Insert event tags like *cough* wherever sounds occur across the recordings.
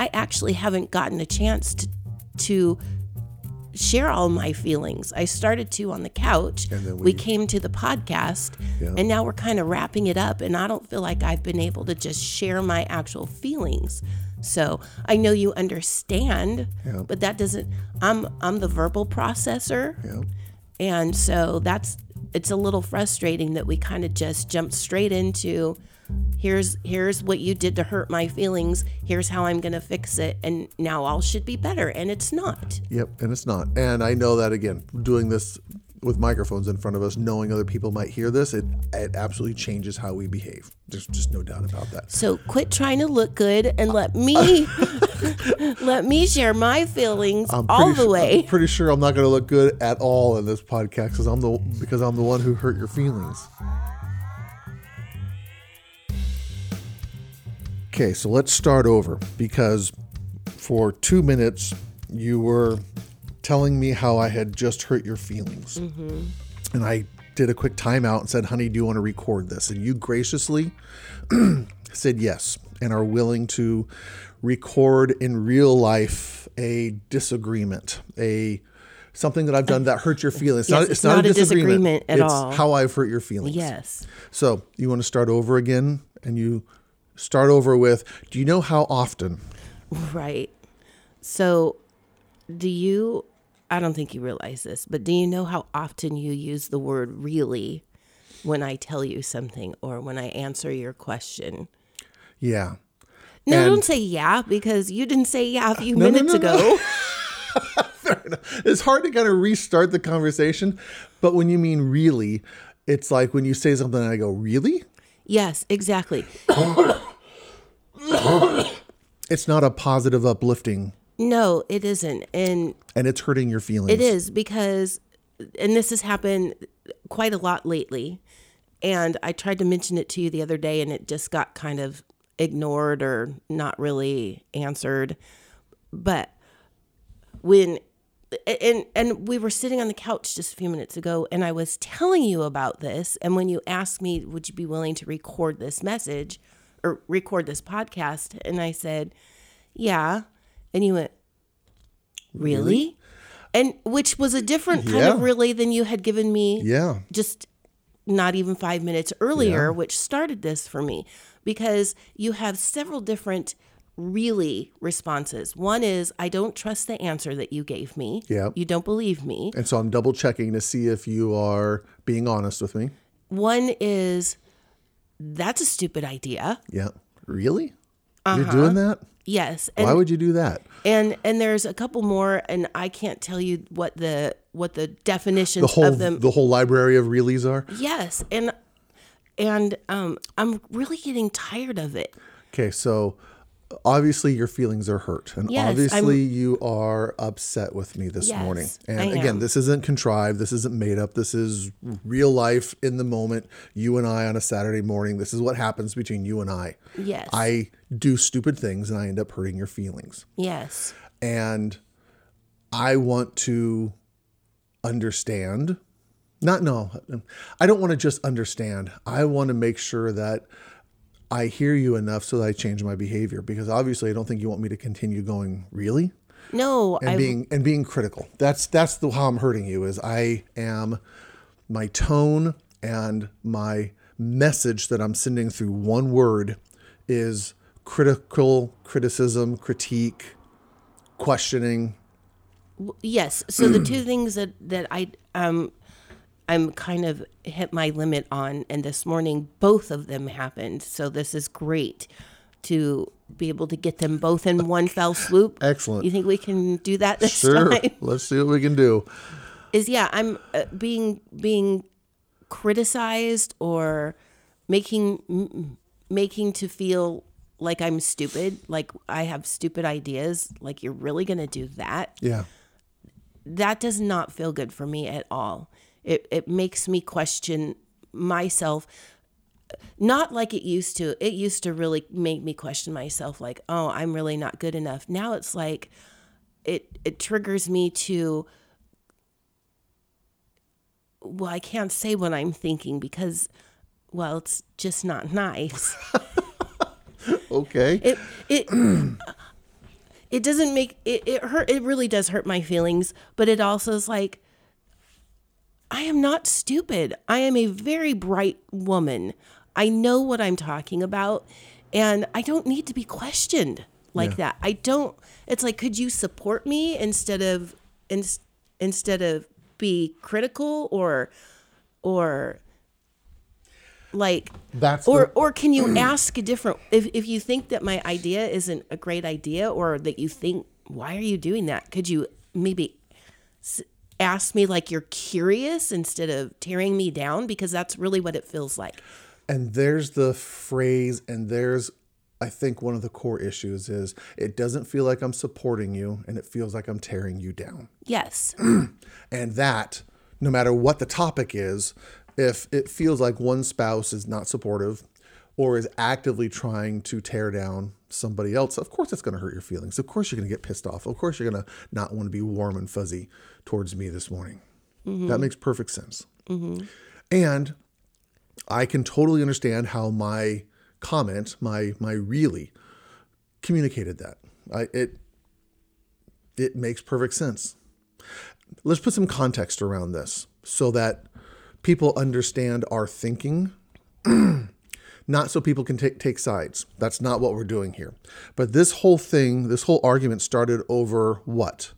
I actually haven't gotten a chance to to share all my feelings. I started to on the couch. And then we, we- came to the podcast, Yeah. and now we're kind of wrapping it up. And I don't feel like I've been able to just share my actual feelings. So I know you understand, Yeah. but that doesn't. I'm I'm the verbal processor, Yeah. and so that's it's a little frustrating that we kind of just jumped straight into here's here's what you did to hurt my feelings here's how i'm going to fix it and now all should be better and it's not Yep, and it's not. And I know that again, doing this with microphones in front of us, knowing other people might hear this, it it absolutely changes how we behave. There's just no doubt about that. so quit trying to look good and let me *laughs* *laughs* let me share my feelings all the way I'm pretty sure I'm not going to look good at all in this podcast because I'm the because I'm the one who hurt your feelings. Okay, so let's start over because for two minutes you were telling me how I had just hurt your feelings, mm-hmm. and I did a quick timeout and said, "Honey, do you want to record this?" And you graciously *clears throat* said yes and are willing to record in real life a disagreement, a something that I've done that hurt your feelings. Yes, it's, it's not, not a a disagreement, disagreement at it's all. how I've hurt your feelings. yes So you want to start over again, and you start over with, "Do you know how often?" right so do you i don't think you realize this but do you know how often you use the word really when i tell you something or when i answer your question Yeah. No, And- don't say yeah because you didn't say yeah a few *laughs* No, no, minutes no, ago. *laughs* *laughs* It's hard to kind of restart the conversation, but when you mean really, it's like when you say something and I go, "Really?" Yes, exactly. It's not a positive uplifting No, it isn't. And and it's hurting your feelings. it is because and this has happened quite a lot lately. And I tried to mention it to you the other day and it just got kind of ignored or not really answered. But when and and we were sitting on the couch just a few minutes ago and I was telling you about this. And when you asked me would you be willing to record this message or record this podcast? And I said yeah. And you went really, and which was a different kind of Yeah. really than you had given me Yeah. just not even five minutes earlier, which started this for me. Because you have several different really responses. One is, I don't trust the answer that you gave me. Yeah. You don't believe me. And so I'm double checking to see if you are being honest with me. One is, that's a stupid idea. Yeah. Really? Uh-huh. You're doing that? Yes. Why would you do that? and and there's a couple more and I can't tell you what the what the definitions The whole of them the whole library of reallys are? Yes, and and um, I'm really getting tired of it. Okay, so obviously your feelings are hurt and Yes, obviously you are upset with me this Yes, morning. And again this isn't contrived this isn't made up this is real life in the moment you and i on a saturday morning. This is what happens between you and i. Yes. i do stupid things and i end up hurting your feelings. Yes, and i want to understand not no i don't want to just understand. I want to make sure that i hear you enough so that i change my behavior because obviously i don't think you want me to continue going really? No, and I being and being critical. That's that's the how i'm hurting you is i am my tone and my message that i'm sending through one word is critical criticism critique questioning. Yes. So the two things that that I um I'm kind of hit my limit on, and this morning both of them happened. So this is great to be able to get them both in one *laughs* fell swoop. Excellent. You think we can do that this sure time? let's see what we can do is yeah i'm uh, being being criticized or making m- making to feel like i'm stupid like i have stupid ideas like you're really going to do that yeah that does not feel good for me at all it it makes me question myself. Not like it used to. It used to really make me question myself like oh i'm really not good enough. Now it's like it it triggers me to well i can't say what i'm thinking because well it's just not nice. *laughs* Okay. It it *clears throat* it doesn't make it, it hurt it really does hurt my feelings but it also is like i am not stupid. I am a very bright woman. I know what i'm talking about and i don't need to be questioned like that. I don't it's like could you support me instead of in, instead of be critical or or like That's or the- or can you *clears throat* ask a different if if you think that my idea isn't a great idea or that you think why are you doing that? Could you maybe ask me like you're curious instead of tearing me down because that's really what it feels like And there's the phrase, and there's, I think, one of the core issues is it doesn't feel like I'm supporting you, and it feels like I'm tearing you down. *clears throat* yes And that, no matter what the topic is, if it feels like one spouse is not supportive or is actively trying to tear down somebody else, of course it's going to hurt your feelings. Of course you're going to get pissed off. Of course you're going to not want to be warm and fuzzy towards me this morning. Mm-hmm. That makes perfect sense. Mm-hmm. And I can totally understand how my comment, my my really communicated that. I it it makes perfect sense. Let's put some context around this so that people understand our thinking. *clears throat* not so people can take take sides. That's not what we're doing here. But this whole thing, this whole argument started over what?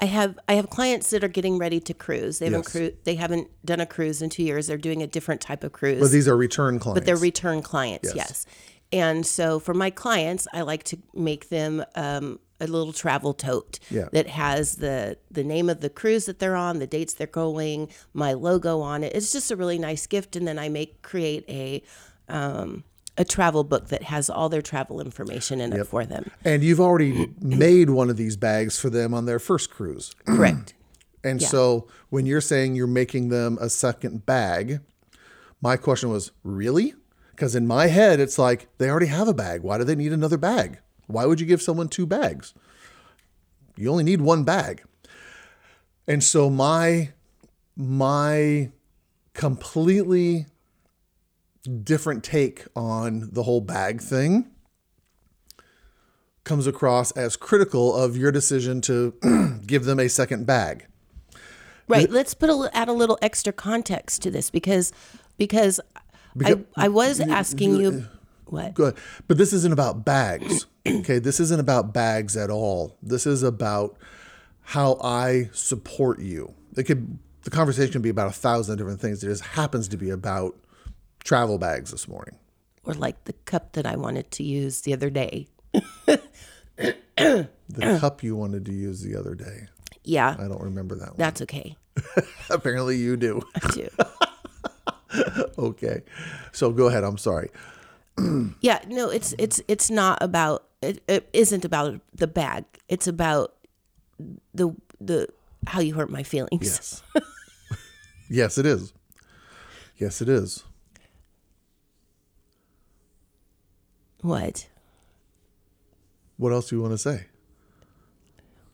I have I have clients that are getting ready to cruise. They haven't Yes. cru- they haven't done a cruise in 2 years. They're doing a different type of cruise. But these are return clients. but they're return clients Yes. yes. And so for my clients i like to make them um, a little travel tote Yeah. that has the the name of the cruise that they're on the dates they're going my logo on it it's just a really nice gift and then i make create a um, a travel book that has all their travel information in it for them and you've already *clears throat* made one of these bags for them on their first cruise. *clears throat* correct *clears throat* And so when you're saying you're making them a second bag, my question was, really? Because in my head, it's like they already have a bag. Why do they need another bag? Why would you give someone two bags? You only need one bag. And so my my completely different take on the whole bag thing comes across as critical of your decision to *clears throat* give them a second bag. Right. Let's put a, add a little extra context to this because because, I, I was asking you eh, what Good. But this isn't about bags. *clears throat* Okay. This isn't about bags at all. This is about how I support you. It could, the conversation can be about a thousand different things. It just happens to be about travel bags this morning. or like the cup that I wanted to use the other day. The *clears throat* cup you wanted to use the other day. Yeah, I don't remember that one. that's okay. *laughs* Apparently you do. I do. *laughs* *laughs* okay. So go ahead. I'm sorry. *clears throat* yeah, no, it's it's it's not about it, it isn't about the bag. It's about the the how you hurt my feelings. Yes. *laughs* yes, it is. Yes, it is. What? What else do you want to say?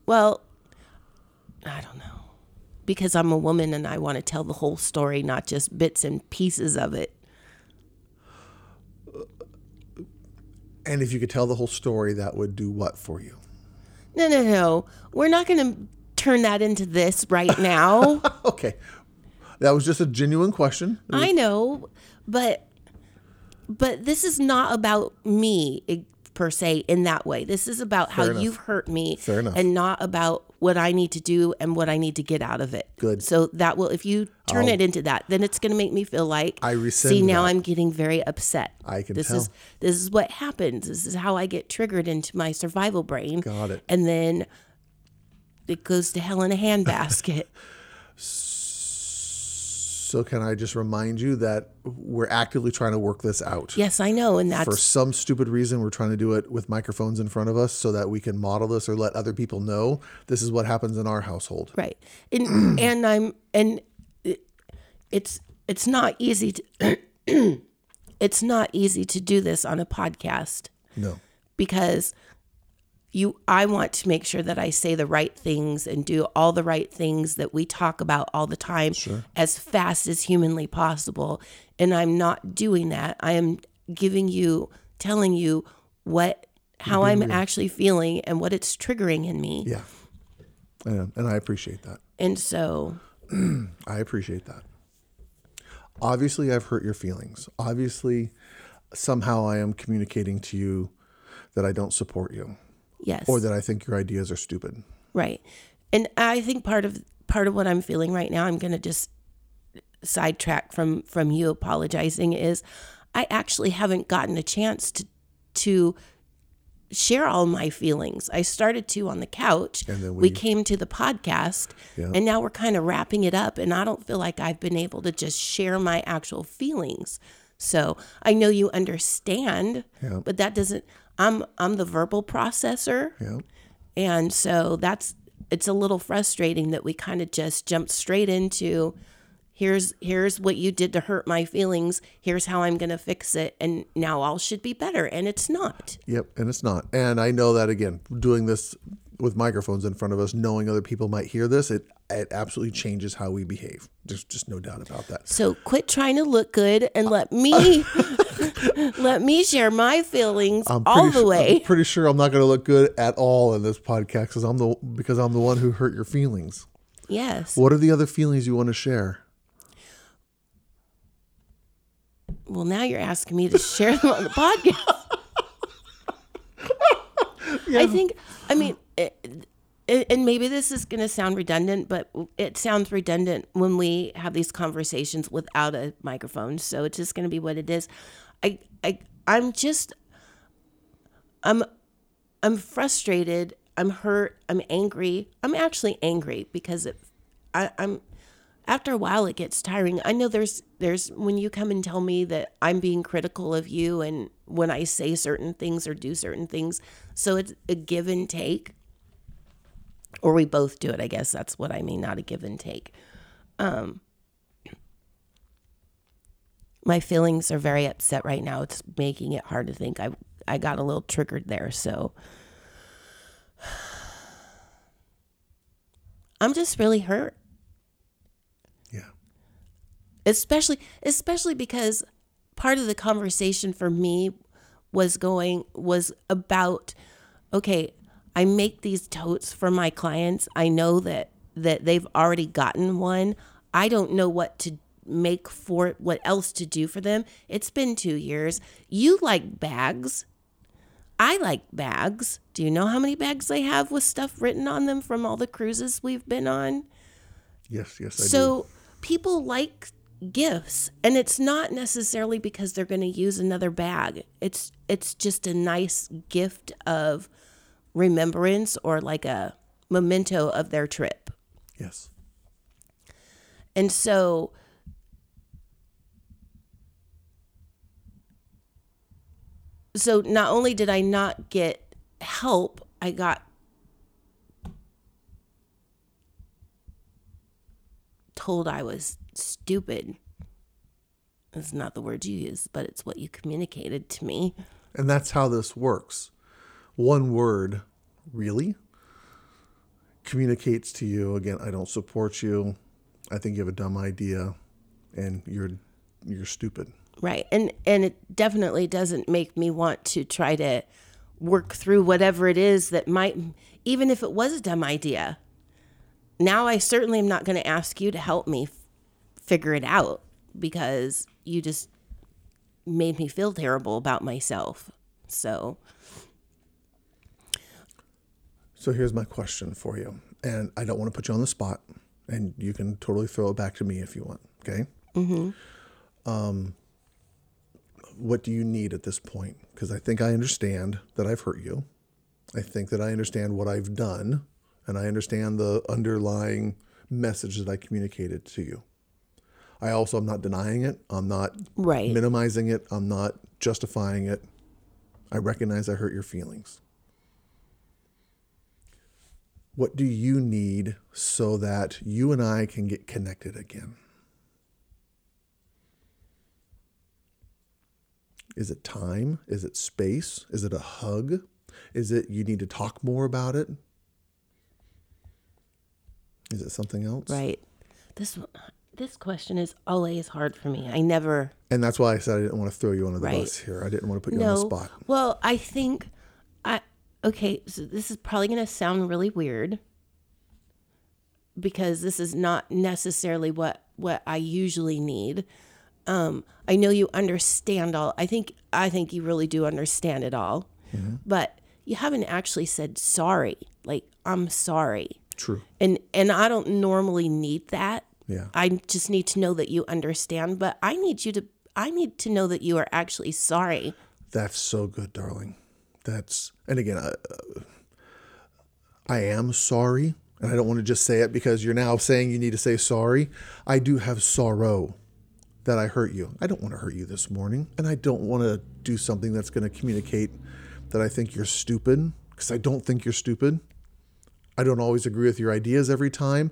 Well, I don't know. Because I'm a woman and I want to tell the whole story, not just bits and pieces of it. And if you could tell the whole story, that would do what for you? No, no, no. We're not going to turn that into this right now. *laughs* Okay. That was just a genuine question. I know, but but this is not about me eh, per se in that way. This is about how enough. you've hurt me Fair enough. and not about what I need to do and what I need to get out of it. Good. So that will if you turn it into that, then it's going to make me feel like I rescind See, now that. I'm getting very upset. I can this tell. is this is what happens. This is how I get triggered into my survival brain. Got it. And then it goes to hell in a handbasket. So, *laughs* can I just remind you that we're actively trying to work this out? yes, I know, and that's For some stupid reason, we're trying to do it with microphones in front of us so that we can model this or let other people know this is what happens in our household. right and *clears throat* and i'm and it, it's it's not easy to *clears throat* it's not easy to do this on a podcast No. because you I want to make sure that I say the right things and do all the right things that we talk about all the time as fast as humanly possible and I'm not doing that. I am giving you telling you what how I'm actually feeling and what it's triggering in me. Yeah. And, and I appreciate that. And so, *clears throat* I appreciate that. Obviously, I've hurt your feelings. Obviously, somehow I am communicating to you that I don't support you yes. or that I think your ideas are stupid. Right. And I think part of part of what I'm feeling right now, I'm going to just sidetrack from from you apologizing is I actually haven't gotten a chance to to share all my feelings. I started to on the couch. And then we, we- came to the podcast Yeah. and now we're kind of wrapping it up and I don't feel like I've been able to just share my actual feelings. So, I know you understand, Yeah. but that doesn't I'm I'm the verbal processor. Yeah. And so that's it's a little frustrating that we kind of just jumped straight into here's here's what you did to hurt my feelings, here's how I'm going to fix it and now all should be better and it's not. Yep. And it's not. And I know that again, doing this with microphones in front of us, knowing other people might hear this, it it absolutely changes how we behave. There's just no doubt about that. So quit trying to look good and let me *laughs* *laughs* let me share my feelings all the way. I'm pretty sure I'm not going to look good at all in this podcast because I'm the because I'm the one who hurt your feelings. yes. What are the other feelings you want to share? Well, now you're asking me to share them on the *laughs* podcast. I think, I mean, it, and maybe this is going to sound redundant, but it sounds redundant when we have these conversations without a microphone. So it's just going to be what it is. I, I, I'm just, I'm, I'm frustrated. I'm hurt. I'm angry. I'm actually angry because it, I, I'm, after a while it gets tiring i know there's there's when you come and tell me that i'm being critical of you and when i say certain things or do certain things so it's a give and take or we both do it i guess that's what i mean not a give and take. Um my feelings are very upset right now. It's making it hard to think. I i got a little triggered there so. *sighs* I'm just really hurt. Yeah. especially especially because part of the conversation for me was going was about okay i make these totes for my clients i know that that they've already gotten one i don't know what to make for what else to do for them it's been 2 years you like bags I like bags. Do you know how many bags they have with stuff written on them from all the cruises we've been on? Yes. Yes. I do. So people like gifts and it's not necessarily because they're going to use another bag. It's it's just a nice gift of remembrance or like a memento of their trip. Yes. And so so not only did I not get help, I got told I was stupid. That's not the word you used, but it's what you communicated to me. And that's how this works. One word, really, communicates to you again, I don't support you. I think you have a dumb idea and you're you're stupid. Right. And and it definitely doesn't make me want to try to work through whatever it is that might even if it was a dumb idea. Now I certainly am not going to ask you to help me f- figure it out because you just made me feel terrible about myself. So, So here's my question for you. And I don't want to put you on the spot and you can totally throw it back to me if you want, okay? Mhm. Um what do you need at this point? Because I think I understand that I've hurt you. I think that I understand what I've done, and I understand the underlying message that I communicated to you. I also am not denying it. I'm not right. minimizing it. I'm not justifying it. I recognize I hurt your feelings. What do you need so that you and I can get connected again? Is it time? Is it space? Is it a hug? Is it you need to talk more about it? Is it something else? Right. This this question is always hard for me. I never And that's why I said I didn't want to throw you under the Right. bus here. I didn't want to put you on the spot. Well, I think okay, so this is probably going to sound really weird because this is not necessarily what what I usually need. Um, I know you understand all. I think I think you really do understand it all, but you haven't actually said sorry. Like I'm sorry, True. and and I don't normally need that. Yeah. I just need to know that you understand. But I need you to. I need to know that you are actually sorry. That's so good, darling. That's and again, I, I am sorry, and I don't want to just say it because you're now saying you need to say sorry. I do have sorrow that I hurt you. I don't want to hurt you this morning, and I don't want to do something that's going to communicate that I think you're stupid because I don't think you're stupid. I don't always agree with your ideas every time,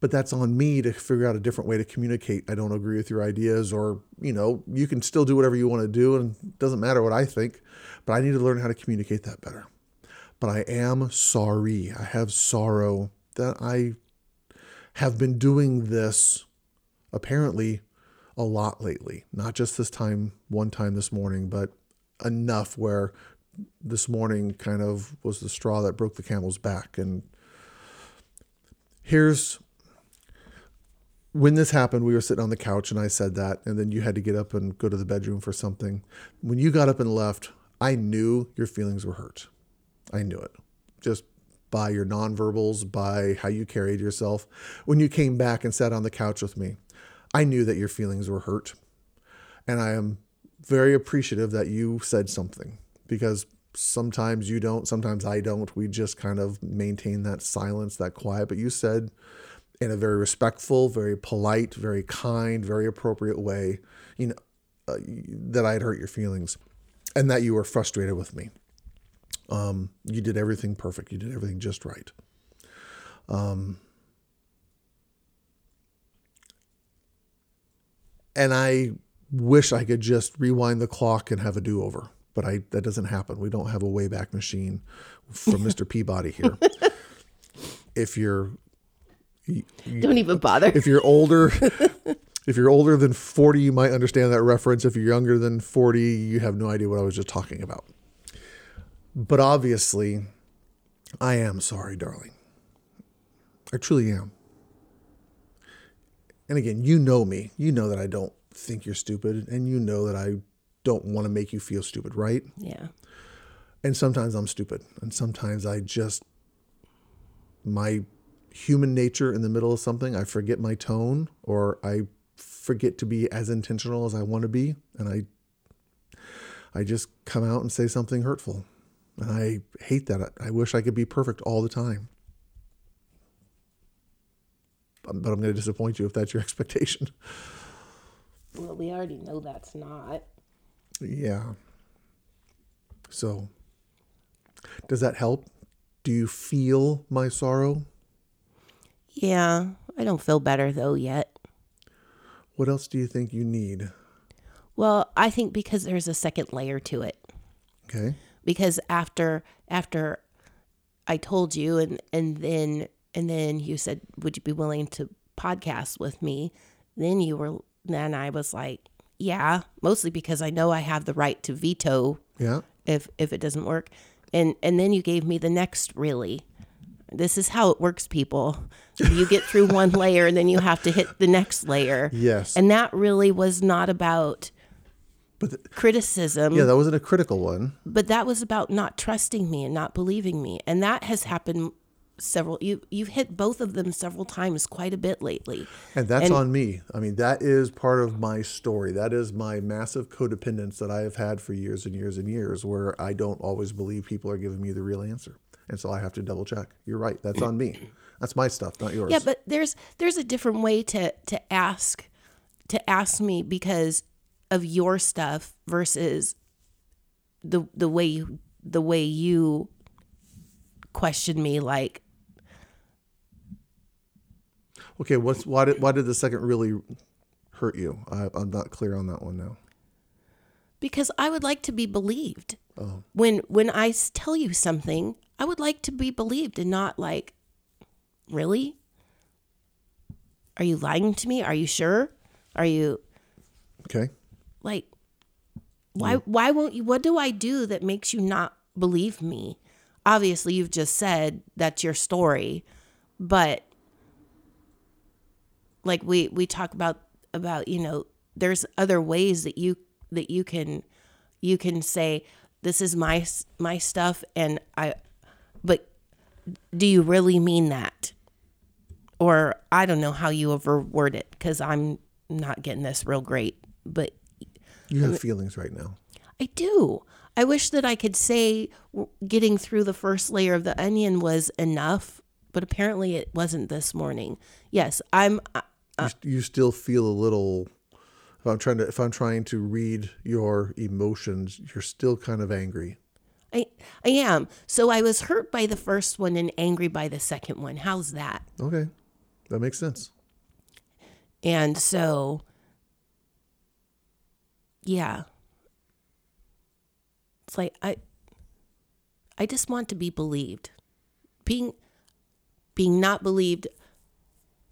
but that's on me to figure out a different way to communicate. I don't agree with your ideas, or, you know, you can still do whatever you want to do, and it doesn't matter what I think, but I need to learn how to communicate that better. But I am sorry. I have sorrow that I have been doing this apparently a lot lately. Not just this time, one time this morning, but enough where this morning kind of was the straw that broke the camel's back. And here's when this happened, we were sitting on the couch and I said that, and then you had to get up and go to the bedroom for something. When you got up and left, I knew your feelings were hurt. I knew it. Just by your nonverbals, by how you carried yourself. When you came back and sat on the couch with me, I knew that your feelings were hurt. And I am very appreciative that you said something because sometimes you don't, sometimes I don't. We just kind of maintain that silence, that quiet. But you said in a very respectful, very polite, very kind, very appropriate way, you know, uh, that I had hurt your feelings and that you were frustrated with me. Um, you did everything perfect. You did everything just right. Um, and I wish I could just rewind the clock and have a do-over, but I that doesn't happen. We don't have a wayback machine from *laughs* Mr. Peabody here. if you're Don't even bother. if you're older *laughs* if you're older than 40 you might understand that reference. If you're younger than 40 you have no idea what i was just talking about. But obviously i am sorry darling. I truly am. And again you know me. You know that i don't think you're stupid and you know that i don't want to make you feel stupid right? Yeah. and sometimes I'm stupid, and sometimes I just my human nature in the middle of something, I forget my tone or I forget to be as intentional as I want to be, and I I just come out and say something hurtful. And I hate that. I wish I could be perfect all the time. Um, but I'm going to disappoint you if that's your *laughs* expectation. Well, we already know that's not. Yeah. So, does that help? Do you feel my sorrow? Yeah, I don't feel better though yet. What else do you think you need? Well, I think because there's a second layer to it. Okay. Because after after I told you and and then and then you said, "Would you be willing to podcast with me?" Then you were then I was like, "Yeah," mostly because I know I have the right to veto Yeah. if if it doesn't work. And and then you gave me the next really. This is how it works, people. You get through one *laughs* layer and then you have to hit the next layer. Yes. And that really was not about But the, criticism, yeah, that wasn't a critical one. but that was about not trusting me and not believing me. And that has happened several you you've hit both of them several times quite a bit lately. And that's And- on me. I mean, that is part of my story. That is my massive codependence that I have had for years and years and years, where I don't always believe people are giving me the real answer. And so I have to double check. You're right. That's on me. That's my stuff, not yours. Yeah, but there's there's a different way to to ask to ask me because of your stuff versus the the way you the way you question me like okay, what's why did why did the second really hurt you? I, I'm not clear on that one now. Because I would like to be believed. Uh-huh. When when I tell you something, I would like to be believed and not like really? Are you lying to me? Are you sure? Are you Okay. like why why won't you what do I do that makes you not believe me. Obviously, you've just said that's your story, but like we we talk about about you know there's other ways that you that you can you can say this is my my stuff and I but do you really mean that or I don't know how you overword it because I'm not getting this real great but You have feelings right now. I do. I wish that I could say getting through the first layer of the onion was enough, but apparently it wasn't this morning. Yes, I'm. I- you, you still feel a little. If I'm trying to, if I'm trying to read your emotions, you're still kind of angry. I, I am. So I was hurt by the first one and angry by the second one. How's that? Okay, that makes sense. And so, yeah. It's like I I just want to be believed. Being being not believed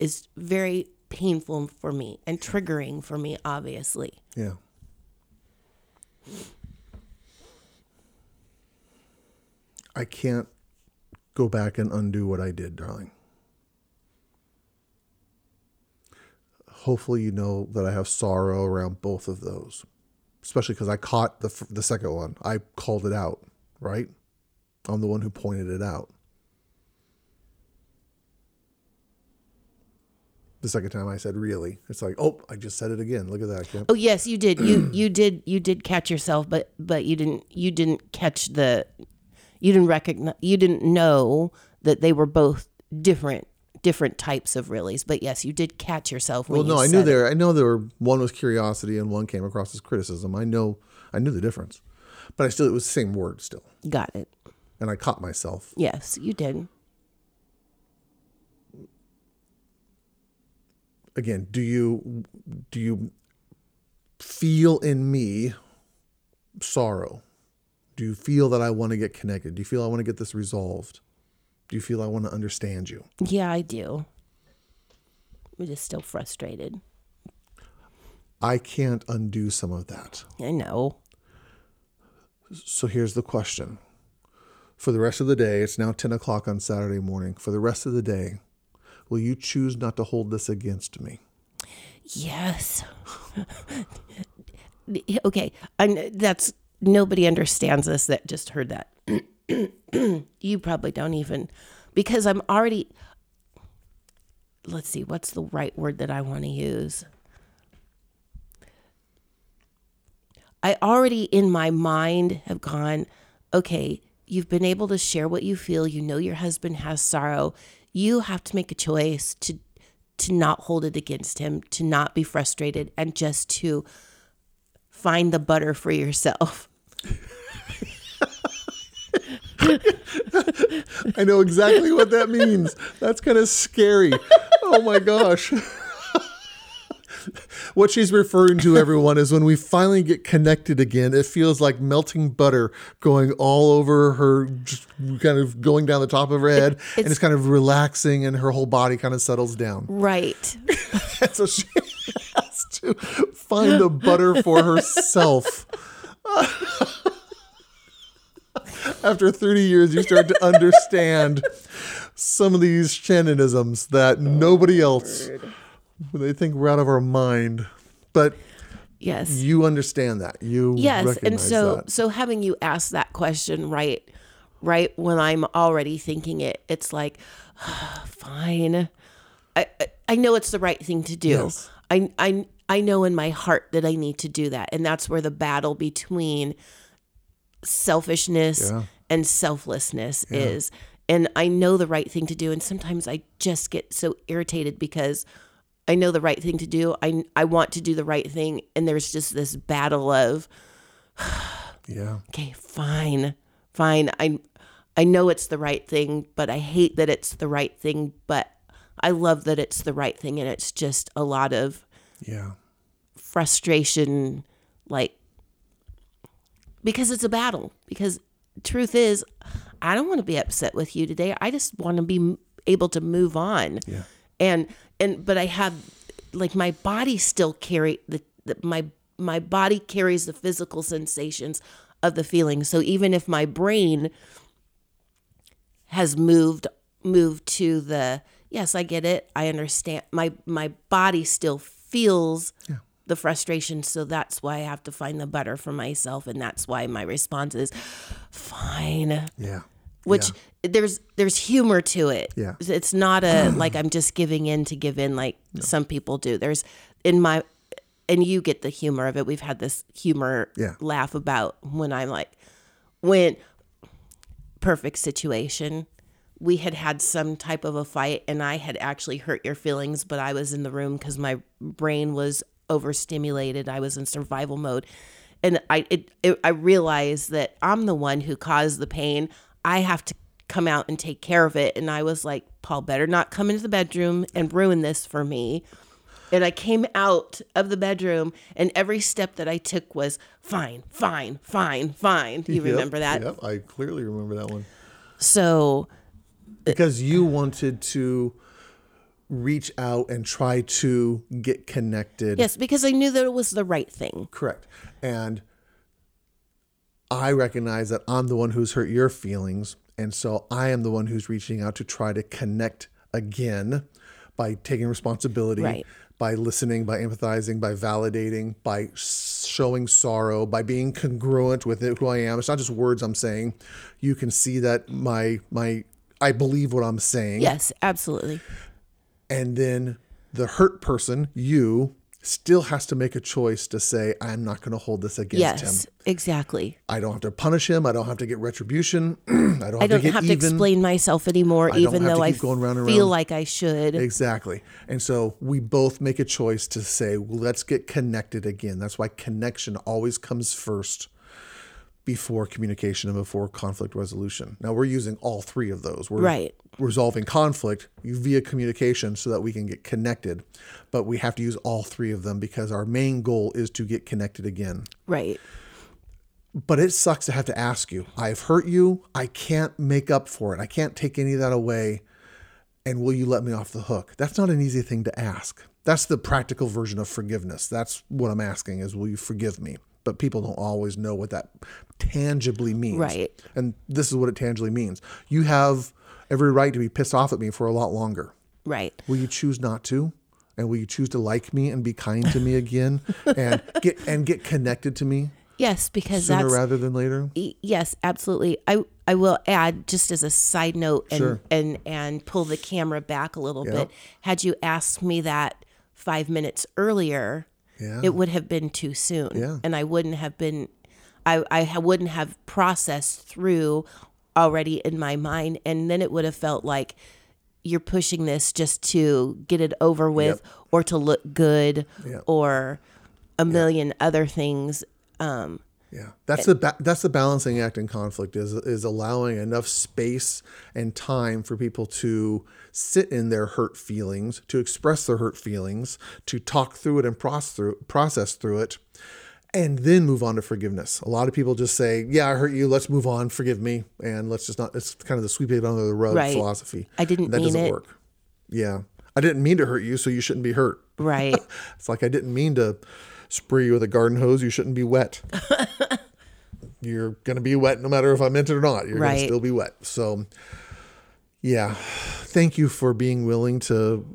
is very painful for me and triggering for me obviously. Yeah. I can't go back and undo what I did, darling. Hopefully, you know that I have sorrow around both of those, especially because I caught the the second one. I called it out, right? I'm the one who pointed it out. The second time I said really, it's like, oh, I just said it again. Look at that. Oh yes, you did. You you did you did catch yourself, but but you didn't you didn't catch the you didn't recognize you didn't know that they were both different different types of reallys. But yes, you did catch yourself when Well, you no, I said knew there. I know there were one was curiosity and one came across as criticism. I know, I knew the difference, but I still it was the same word still, Got it. and I caught myself. Yes, you did. Again, do you do you feel in me sorrow? Do you feel that I want to get connected? Do you feel I want to get this resolved? Do you feel I want to understand you? Yeah, I do. We're just still frustrated. I can't undo some of that. I know. So here's the question. For the rest of the day, it's now 10 o'clock on Saturday morning. For the rest of the day, will you choose not to hold this against me? Yes. *laughs* okay, and that's nobody understands this that just heard that. *clears throat* you probably don't even because I'm already let's see what's the right word that I want to use. I already in my mind have gone, okay, you've been able to share what you feel, you know your husband has sorrow. You have to make a choice to to not hold it against him, to not be frustrated and just to find the butter for yourself. *laughs* I know exactly what that means. That's kind of scary. Oh my gosh. *laughs* what she's referring to, everyone, is when we finally get connected again, it feels like melting butter going all over her, just kind of going down the top of her head, and it's kind of relaxing, and her whole body kind of settles down. Right. *laughs* And so she has to find the butter for herself. *laughs* After 30 years, you start to understand some of these Shannonisms that nobody else, they think we're out of our mind. But Yes. you understand that. You yes. And so that. so having you ask that question right right when I'm already thinking it, it's like *sighs* fine. I, I I know it's the right thing to do. Yes. I I I know in my heart that I need to do that. And that's where the battle between selfishness Yeah. and selflessness is. And I know the right thing to do. And sometimes I just get so irritated because I know the right thing to do. I, I want to do the right thing. And there's just this battle of, *sighs* Yeah. okay, fine, fine. I, I know it's the right thing, but I hate that it's the right thing. But I love that it's the right thing. And it's just a lot of Yeah. frustration like because it's a battle because truth is i don't want to be upset with you today i just want to be able to move on Yeah. and and but i have like my body still carry the, the my my body carries the physical sensations of the feeling. So even if my brain has moved moved to the yes, I get it. I understand. My my body still feels the frustration, so that's why I have to find the butter for myself and that's why my response is fine. Yeah. Which there's there's humor to it. Yeah. It's not a *clears throat* like I'm just giving in to give in like some people do. There's in my and you get the humor of it. We've had this humor Yeah. laugh about when I'm like when perfect situation we had had some type of a fight and i had actually hurt your feelings but i was in the room because my brain was overstimulated i was in survival mode and i it, it, i realized that i'm the one who caused the pain i have to come out and take care of it and i was like paul better not come into the bedroom and ruin this for me and I came out of the bedroom, and every step that I took was fine, fine, fine, fine. You Yep, remember that? Yep, I clearly remember that one. So, Because you wanted to reach out and try to get connected. yes, because I knew that it was the right thing. Correct. And I recognize that I'm the one who's hurt your feelings. And so I am the one who's reaching out to try to connect again by taking responsibility, Right. by listening, by empathizing, by validating, by showing sorrow, by being congruent with it, who I am. It's not just words I'm saying. You can see that my my I believe what I'm saying. Yes, absolutely. And then the hurt person, you, still has to make a choice to say, I'm not going to hold this against Yes, him. exactly. I don't have to punish him. I don't have to get retribution. *clears throat* I don't have I don't to get have to explain myself anymore, don't even though I keep going round and feel round. like I should. Exactly. And so we both make a choice to say, well, let's get connected again. That's why connection always comes first before communication and before conflict resolution. Now we're using all three of those. We're Right. resolving conflict via communication so that we can get connected. But we have to use all three of them because our main goal is to get connected again. Right. But it sucks to have to ask you. I've hurt you. I can't make up for it. I can't take any of that away. And will you let me off the hook? That's not an easy thing to ask. That's the practical version of forgiveness. That's what I'm asking is will you forgive me? But people don't always know what that tangibly means. Right. And this is what it tangibly means. You have every right to be pissed off at me for a lot longer. Right. Will you choose not to? And will you choose to like me and be kind to me again *laughs* and get and get connected to me Yes, because sooner that's rather than later? Yes absolutely i i will add just as a side note and Sure. and and pull the camera back a little Yep. bit had you asked me that five minutes earlier Yeah. it would have been too soon Yeah. and i wouldn't have been i i wouldn't have processed through already in my mind and then it would have felt like you're pushing this just to get it over with or to look good Yep. or a million other things um, Yeah, that's the ba- that's the balancing act in conflict is is allowing enough space and time for people to sit in their hurt feelings, to express their hurt feelings, to talk through it and process through process through it, and then move on to forgiveness. A lot of people just say, "Yeah, I hurt you. Let's move on. Forgive me, and let's just not." It's kind of the sweep it under the rug Right. philosophy. I didn't that doesn't it. work. Yeah, I didn't mean to hurt you, so you shouldn't be hurt. right *laughs* It's like I didn't mean to spray you with a garden hose. You shouldn't be wet. *laughs* You're gonna be wet no matter if I meant it or not. You're gonna still be wet. So, yeah, thank you for being willing to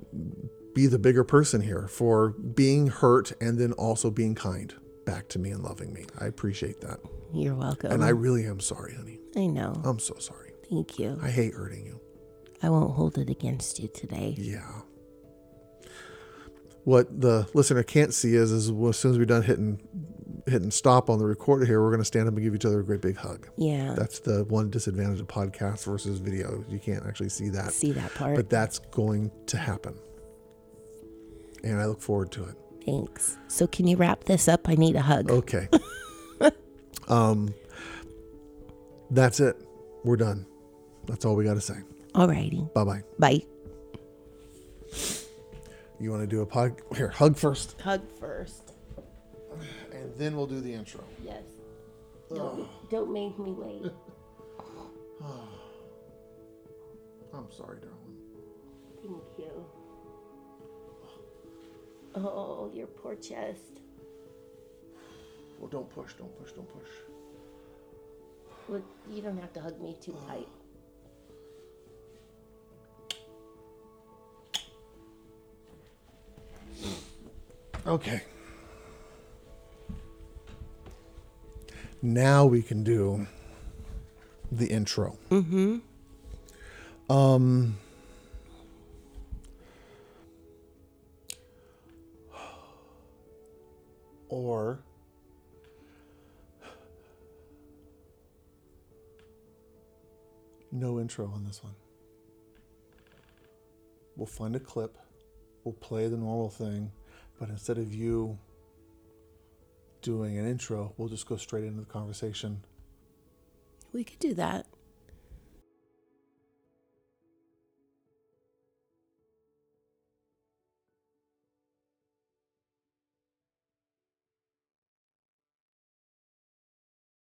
be the bigger person here, for being hurt and then also being kind back to me and loving me. I appreciate that, you're welcome and I really am sorry, honey. I know. I'm so sorry. Thank you. I hate hurting you. I won't hold it against you today. Yeah. What the listener can't see is, is as soon as we're done hitting hitting stop on the recorder here, we're going to stand up and give each other a great big hug. Yeah. That's the one disadvantage of podcast versus video. You can't actually see that. See that part. But that's going to happen. And I look forward to it. Thanks. So can you wrap this up? I need a hug. Okay. *laughs* um that's it. We're done. That's all we got to say. Alrighty. Bye-bye. Bye. You want to do a pod here, hug first Hug first. and then we'll do the intro. Yes. Don't, don't make me wait. *laughs* I'm sorry, darling. Thank you. Oh, your poor chest. Well, don't push, don't push, don't push. Well, you don't have to hug me too tight. Okay. Now we can do the intro. Mm-hmm. Um or no intro on this one. We'll find a clip, we'll play the normal thing, but instead of you doing an intro, we'll just go straight into the conversation. We could do that.